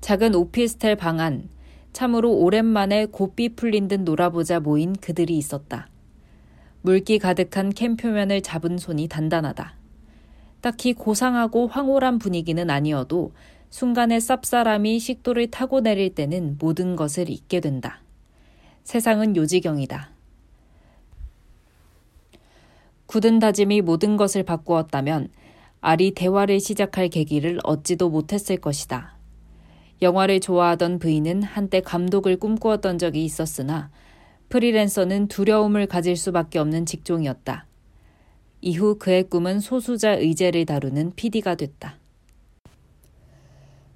작은 오피스텔 방 안, 참으로 오랜만에 곱비 풀린 듯 놀아보자 모인 그들이 있었다. 물기 가득한 캠 표면을 잡은 손이 단단하다. 딱히 고상하고 황홀한 분위기는 아니어도 순간의 쌉싸람이 식도를 타고 내릴 때는 모든 것을 잊게 된다. 세상은 요지경이다. 굳은 다짐이 모든 것을 바꾸었다면 알이 대화를 시작할 계기를 얻지도 못했을 것이다. 영화를 좋아하던 부인은 한때 감독을 꿈꾸었던 적이 있었으나 프리랜서는 두려움을 가질 수밖에 없는 직종이었다. 이후 그의 꿈은 소수자 의제를 다루는 PD가 됐다.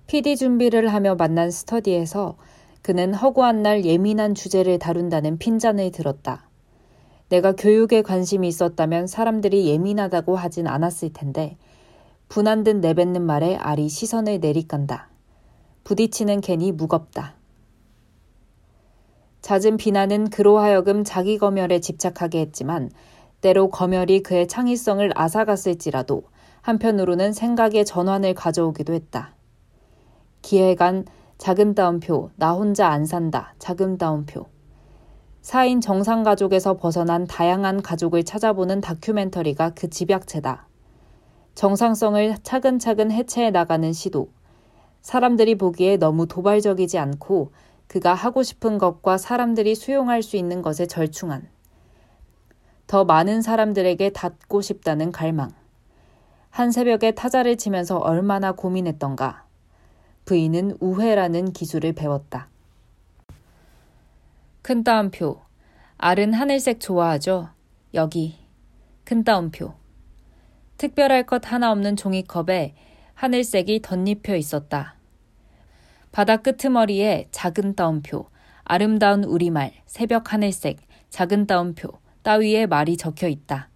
PD 준비를 하며 만난 스터디에서 그는 허구한 날 예민한 주제를 다룬다는 핀잔을 들었다. 내가 교육에 관심이 있었다면 사람들이 예민하다고 하진 않았을 텐데 분한 듯 내뱉는 말에 알이 시선을 내리깐다. 부딪히는 괜히 무겁다. 잦은 비난은 그로 하여금 자기 검열에 집착하게 했지만 때로 검열이 그의 창의성을 앗아갔을지라도 한편으로는 생각의 전환을 가져오기도 했다. 기획안 작은 따옴표 나 혼자 안 산다 작은 따옴표 4인 정상 가족에서 벗어난 다양한 가족을 찾아보는 다큐멘터리가 그 집약체다. 정상성을 차근차근 해체해 나가는 시도. 사람들이 보기에 너무 도발적이지 않고 그가 하고 싶은 것과 사람들이 수용할 수 있는 것에 절충한. 더 많은 사람들에게 닿고 싶다는 갈망. 한 새벽에 타자를 치면서 얼마나 고민했던가. 부인은 우회라는 기술을 배웠다. 큰 따옴표. 알은 하늘색 좋아하죠? 여기. 큰 따옴표. 특별할 것 하나 없는 종이컵에 하늘색이 덧입혀 있었다. 바다 끄트머리에 작은 따옴표, 아름다운 우리말, 새벽 하늘색, 작은 따옴표, 따위에 말이 적혀 있다.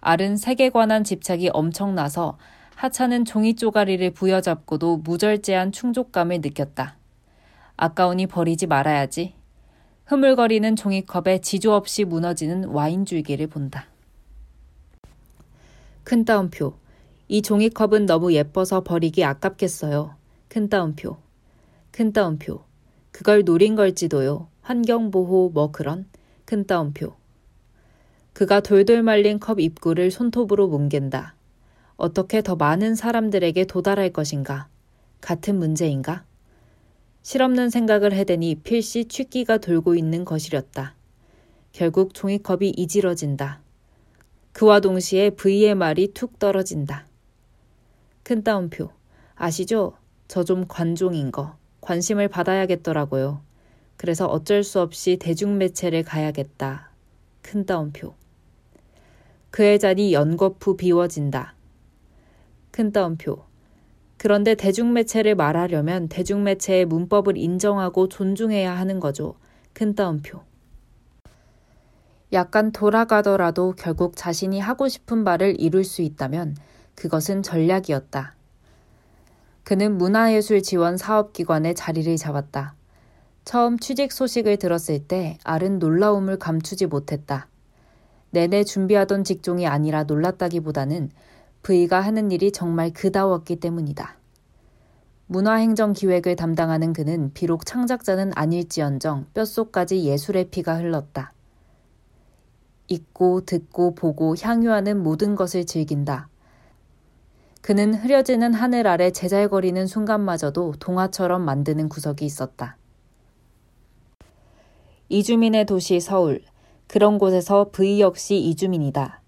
알은 색에 관한 집착이 엄청나서 하차는 종이 쪼가리를 부여잡고도 무절제한 충족감을 느꼈다. 아까우니 버리지 말아야지. 흐물거리는 종이컵에 지조 없이 무너지는 와인 줄기를 본다. 큰 따옴표. 이 종이컵은 너무 예뻐서 버리기 아깝겠어요. 큰 따옴표. 큰 따옴표. 그걸 노린 걸지도요. 환경보호 뭐 그런. 큰 따옴표. 그가 돌돌 말린 컵 입구를 손톱으로 뭉갠다. 어떻게 더 많은 사람들에게 도달할 것인가? 같은 문제인가? 실없는 생각을 해대니 필시 취기가 돌고 있는 것이렸다. 결국 종이컵이 이지러진다. 그와 동시에 V의 말이 툭 떨어진다. 큰 따옴표. 아시죠? 저 좀 관종인 거. 관심을 받아야겠더라고요. 그래서 어쩔 수 없이 대중매체를 가야겠다. 큰 따옴표. 그의 자리 연거푸 비워진다. 큰 따옴표. 그런데 대중매체를 말하려면 대중매체의 문법을 인정하고 존중해야 하는 거죠. 큰 따옴표. 약간 돌아가더라도 결국 자신이 하고 싶은 바를 이룰 수 있다면 그것은 전략이었다. 그는 문화예술 지원 사업기관에 자리를 잡았다. 처음 취직 소식을 들었을 때 알은 놀라움을 감추지 못했다. 내내 준비하던 직종이 아니라 놀랐다기보다는 V가 하는 일이 정말 그다웠기 때문이다. 문화행정 기획을 담당하는 그는 비록 창작자는 아닐지언정 뼛속까지 예술의 피가 흘렀다. 읽고 듣고 보고 향유하는 모든 것을 즐긴다. 그는 흐려지는 하늘 아래 제잘거리는 순간마저도 동화처럼 만드는 구석이 있었다. 이주민의 도시 서울. 그런 곳에서 V 역시 이주민이다.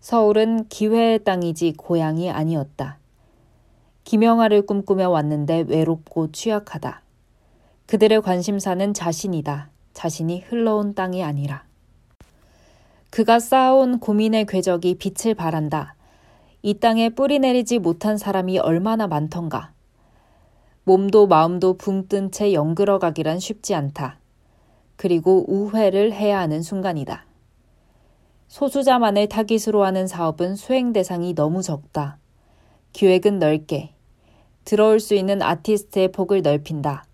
서울은 기회의 땅이지 고향이 아니었다. 김영하를 꿈꾸며 왔는데 외롭고 취약하다. 그들의 관심사는 자신이다. 자신이 흘러온 땅이 아니라. 그가 쌓아온 고민의 궤적이 빛을 발한다. 이 땅에 뿌리 내리지 못한 사람이 얼마나 많던가. 몸도 마음도 붕 뜬 채 영글어 가기란 쉽지 않다. 그리고 우회를 해야 하는 순간이다. 소수자만을 타깃으로 하는 사업은 수행 대상이 너무 적다. 기획은 넓게. 들어올 수 있는 아티스트의 폭을 넓힌다.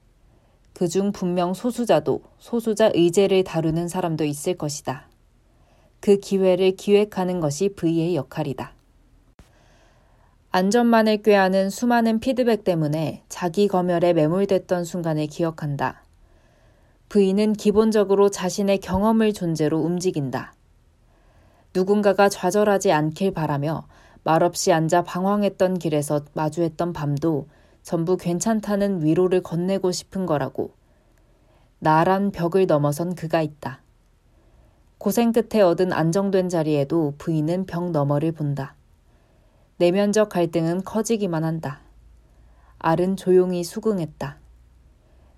그중 분명 소수자도 소수자 의제를 다루는 사람도 있을 것이다. 그 기회를 기획하는 것이 V의 역할이다. 안전만을 꾀하는 수많은 피드백 때문에 자기 검열에 매몰됐던 순간을 기억한다. V는 기본적으로 자신의 경험을 존재로 움직인다. 누군가가 좌절하지 않길 바라며 말없이 앉아 방황했던 길에서 마주했던 밤도 전부 괜찮다는 위로를 건네고 싶은 거라고. 나란 벽을 넘어선 그가 있다. 고생 끝에 얻은 안정된 자리에도 부인은 벽 너머를 본다. 내면적 갈등은 커지기만 한다. 알은 조용히 수긍했다.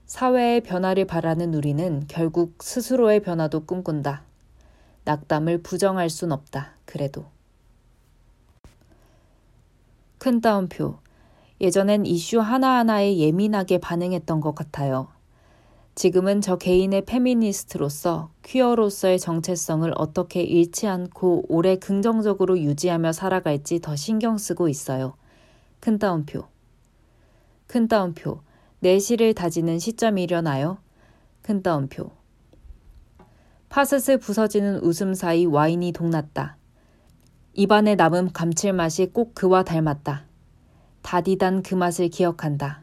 사회의 변화를 바라는 우리는 결국 스스로의 변화도 꿈꾼다. 낙담을 부정할 순 없다. 그래도. 큰 따옴표. 예전엔 이슈 하나하나에 예민하게 반응했던 것 같아요. 지금은 저 개인의 페미니스트로서 퀴어로서의 정체성을 어떻게 잃지 않고 오래 긍정적으로 유지하며 살아갈지 더 신경 쓰고 있어요. 큰 따옴표. 큰 따옴표. 내실을 다지는 시점이려나요? 큰 따옴표. 파스스 부서지는 웃음 사이 와인이 동났다. 입안에 남은 감칠맛이 꼭 그와 닮았다. 다디단 그 맛을 기억한다.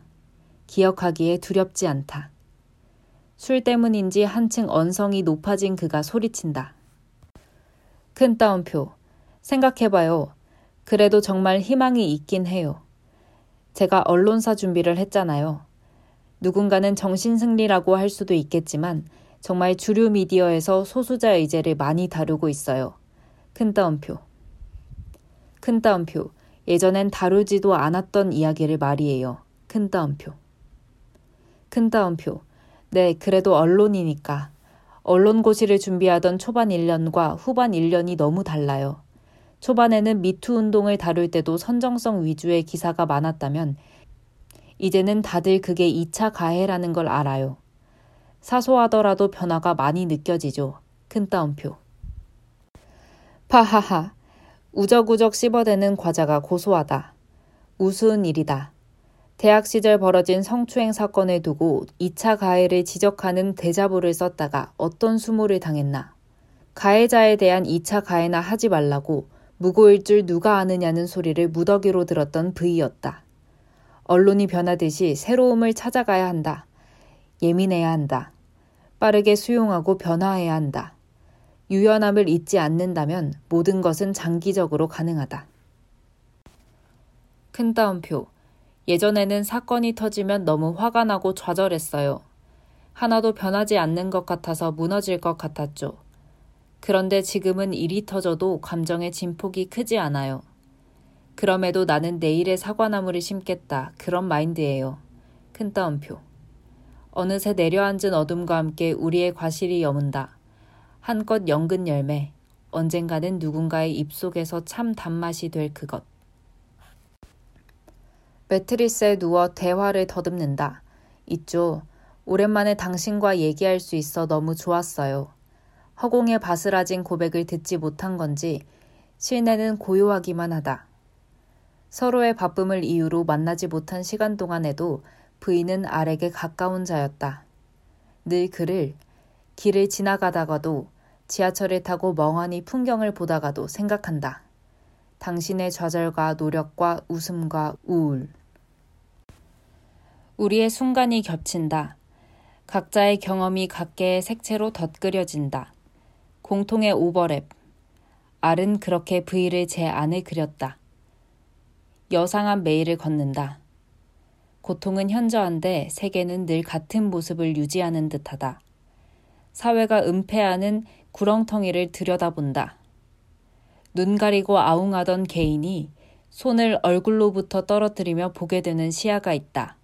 기억하기에 두렵지 않다. 술 때문인지 한층 언성이 높아진 그가 소리친다. 큰 따옴표. 생각해봐요. 그래도 정말 희망이 있긴 해요. 제가 언론사 준비를 했잖아요. 누군가는 정신승리라고 할 수도 있겠지만 정말 주류 미디어에서 소수자 의제를 많이 다루고 있어요. 큰 따옴표. 큰 따옴표. 예전엔 다루지도 않았던 이야기를 말이에요. 큰 따옴표. 큰 따옴표. 네, 그래도 언론이니까. 언론고시를 준비하던 초반 1년과 후반 1년이 너무 달라요. 초반에는 미투 운동을 다룰 때도 선정성 위주의 기사가 많았다면 이제는 다들 그게 2차 가해라는 걸 알아요. 사소하더라도 변화가 많이 느껴지죠. 큰 따옴표. 파하하. 우적우적 씹어대는 과자가 고소하다. 우스운 일이다. 대학 시절 벌어진 성추행 사건을 두고 2차 가해를 지적하는 대자보를 썼다가 어떤 수모를 당했나. 가해자에 대한 2차 가해나 하지 말라고 무고일 줄 누가 아느냐는 소리를 무더기로 들었던 V였다. 언론이 변하듯이 새로움을 찾아가야 한다. 예민해야 한다. 빠르게 수용하고 변화해야 한다. 유연함을 잊지 않는다면 모든 것은 장기적으로 가능하다. 큰 따옴표. 예전에는 사건이 터지면 너무 화가 나고 좌절했어요. 하나도 변하지 않는 것 같아서 무너질 것 같았죠. 그런데 지금은 일이 터져도 감정의 진폭이 크지 않아요. 그럼에도 나는 내일의 사과나무를 심겠다. 그런 마인드예요. 큰 따옴표. 어느새 내려앉은 어둠과 함께 우리의 과실이 여문다. 한껏 연근 열매. 언젠가는 누군가의 입속에서 참 단맛이 될 그것. 매트리스에 누워 대화를 더듬는다. 있죠. 오랜만에 당신과 얘기할 수 있어 너무 좋았어요. 허공에 바스라진 고백을 듣지 못한 건지 실내는 고요하기만 하다. 서로의 바쁨을 이유로 만나지 못한 시간 동안에도 부인은 알에게 가까운 자였다. 늘 그를 길을 지나가다가도 지하철을 타고 멍하니 풍경을 보다가도 생각한다. 당신의 좌절과 노력과 웃음과 우울. 우리의 순간이 겹친다. 각자의 경험이 각계의 색채로 덧그려진다. 공통의 오버랩. 알은 그렇게 V를 제 안에 그렸다. 여상한 메일을 걷는다. 고통은 현저한데 세계는 늘 같은 모습을 유지하는 듯하다. 사회가 은폐하는 구렁텅이를 들여다본다. 눈 가리고 아웅하던 개인이 손을 얼굴로부터 떨어뜨리며 보게 되는 시야가 있다.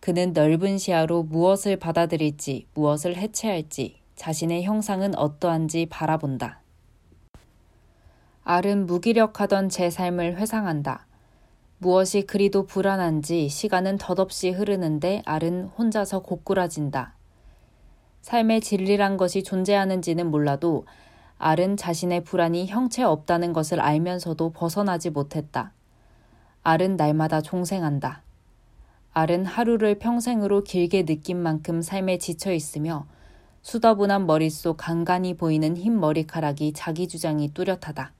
그는 넓은 시야로 무엇을 받아들일지, 무엇을 해체할지, 자신의 형상은 어떠한지 바라본다. 알은 무기력하던 제 삶을 회상한다. 무엇이 그리도 불안한지 시간은 덧없이 흐르는데 알은 혼자서 고꾸라진다. 삶의 진리란 것이 존재하는지는 몰라도 알은 자신의 불안이 형체 없다는 것을 알면서도 벗어나지 못했다. 알은 날마다 종생한다. 알은 하루를 평생으로 길게 느낀 만큼 삶에 지쳐 있으며 수더분한 머릿속 간간히 보이는 흰 머리카락이 자기 주장이 뚜렷하다.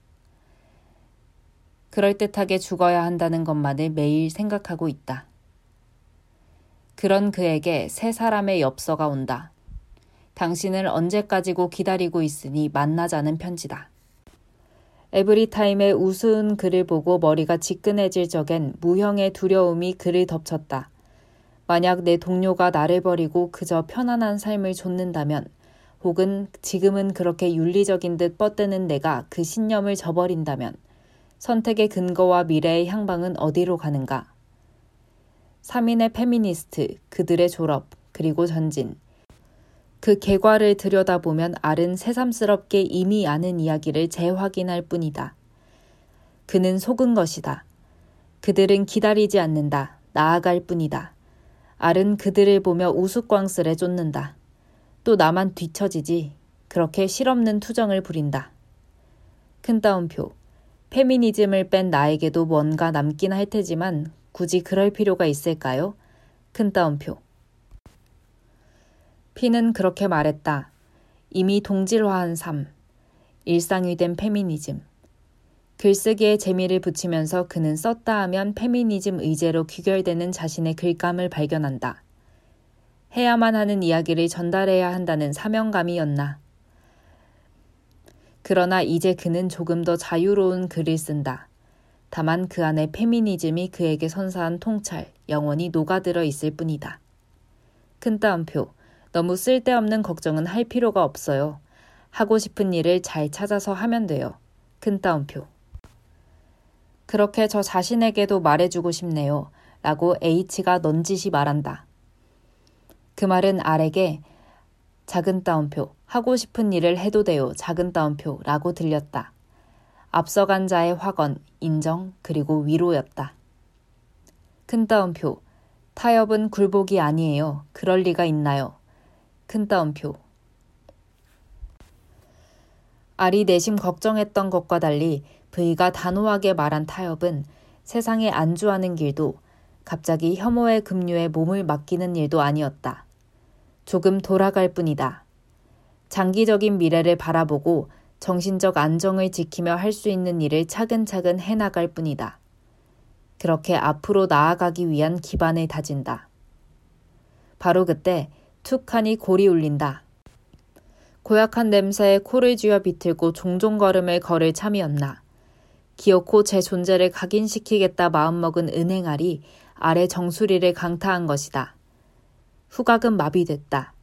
그럴듯하게 죽어야 한다는 것만을 매일 생각하고 있다. 그런 그에게 세 사람의 엽서가 온다. 당신을 언제까지고 기다리고 있으니 만나자는 편지다. 에브리타임의 우스운 글을 보고 머리가 지끈해질 적엔 무형의 두려움이 그를 덮쳤다. 만약 내 동료가 나를 버리고 그저 편안한 삶을 좇는다면, 혹은 지금은 그렇게 윤리적인 듯 뻗드는 내가 그 신념을 저버린다면, 선택의 근거와 미래의 향방은 어디로 가는가? 3인의 페미니스트, 그들의 졸업, 그리고 전진. 그 결과를 들여다보면 알은 새삼스럽게 이미 아는 이야기를 재확인할 뿐이다. 그는 속은 것이다. 그들은 기다리지 않는다. 나아갈 뿐이다. 알은 그들을 보며 우스꽝스레 쫓는다. 또 나만 뒤처지지. 그렇게 실없는 투정을 부린다. 큰 따옴표. 페미니즘을 뺀 나에게도 뭔가 남긴 할 테지만 굳이 그럴 필요가 있을까요? 큰 따옴표. 피는 그렇게 말했다. 이미 동질화한 삶. 일상이 된 페미니즘. 글쓰기에 재미를 붙이면서 그는 썼다 하면 페미니즘 의제로 귀결되는 자신의 글감을 발견한다. 해야만 하는 이야기를 전달해야 한다는 사명감이었나. 그러나 이제 그는 조금 더 자유로운 글을 쓴다. 다만 그 안에 페미니즘이 그에게 선사한 통찰, 영원히 녹아들어 있을 뿐이다. 큰 따옴표. 너무 쓸데없는 걱정은 할 필요가 없어요. 하고 싶은 일을 잘 찾아서 하면 돼요. 큰 따옴표. 그렇게 저 자신에게도 말해주고 싶네요. 라고 H가 넌지시 말한다. 그 말은 R에게 작은 따옴표, 하고 싶은 일을 해도 돼요. 작은 따옴표 라고 들렸다. 앞서간 자의 확언, 인정, 그리고 위로였다. 큰 따옴표, 타협은 굴복이 아니에요. 그럴 리가 있나요? 큰 따옴표. 알이 내심 걱정했던 것과 달리 V가 단호하게 말한 타협은 세상에 안주하는 길도 갑자기 혐오의 급류에 몸을 맡기는 일도 아니었다. 조금 돌아갈 뿐이다. 장기적인 미래를 바라보고 정신적 안정을 지키며 할 수 있는 일을 차근차근 해나갈 뿐이다. 그렇게 앞으로 나아가기 위한 기반을 다진다. 바로 그때 툭 하니 골이 울린다. 고약한 냄새에 코를 쥐어 비틀고 종종 걸음을 걸을 참이었나. 기어코 제 존재를 각인시키겠다 마음먹은 은행알이 아래 정수리를 강타한 것이다. 후각은 마비됐다.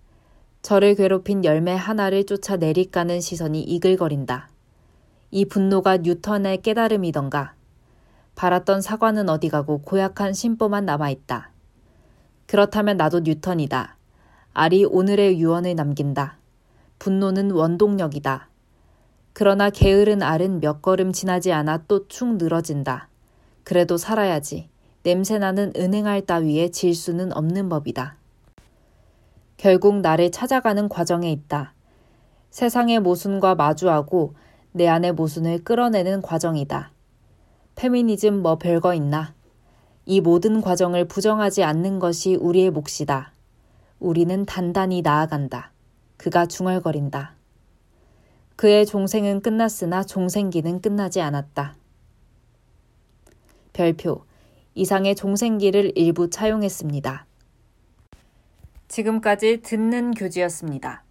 저를 괴롭힌 열매 하나를 쫓아 내리까는 시선이 이글거린다. 이 분노가 뉴턴의 깨달음이던가. 바랐던 사과는 어디 가고 고약한 심보만 남아있다. 그렇다면 나도 뉴턴이다. 알이 오늘의 유언을 남긴다. 분노는 원동력이다. 그러나 게으른 알은 몇 걸음 지나지 않아 또 축 늘어진다. 그래도 살아야지. 냄새나는 은행알 따위에 질 수는 없는 법이다. 결국 나를 찾아가는 과정에 있다. 세상의 모순과 마주하고 내 안의 모순을 끌어내는 과정이다. 페미니즘 뭐 별거 있나? 이 모든 과정을 부정하지 않는 것이 우리의 몫이다. 우리는 단단히 나아간다. 그가 중얼거린다. 그의 종생은 끝났으나 종생기는 끝나지 않았다. 별표. 이상의 종생기를 일부 차용했습니다. 지금까지 듣는 교지였습니다.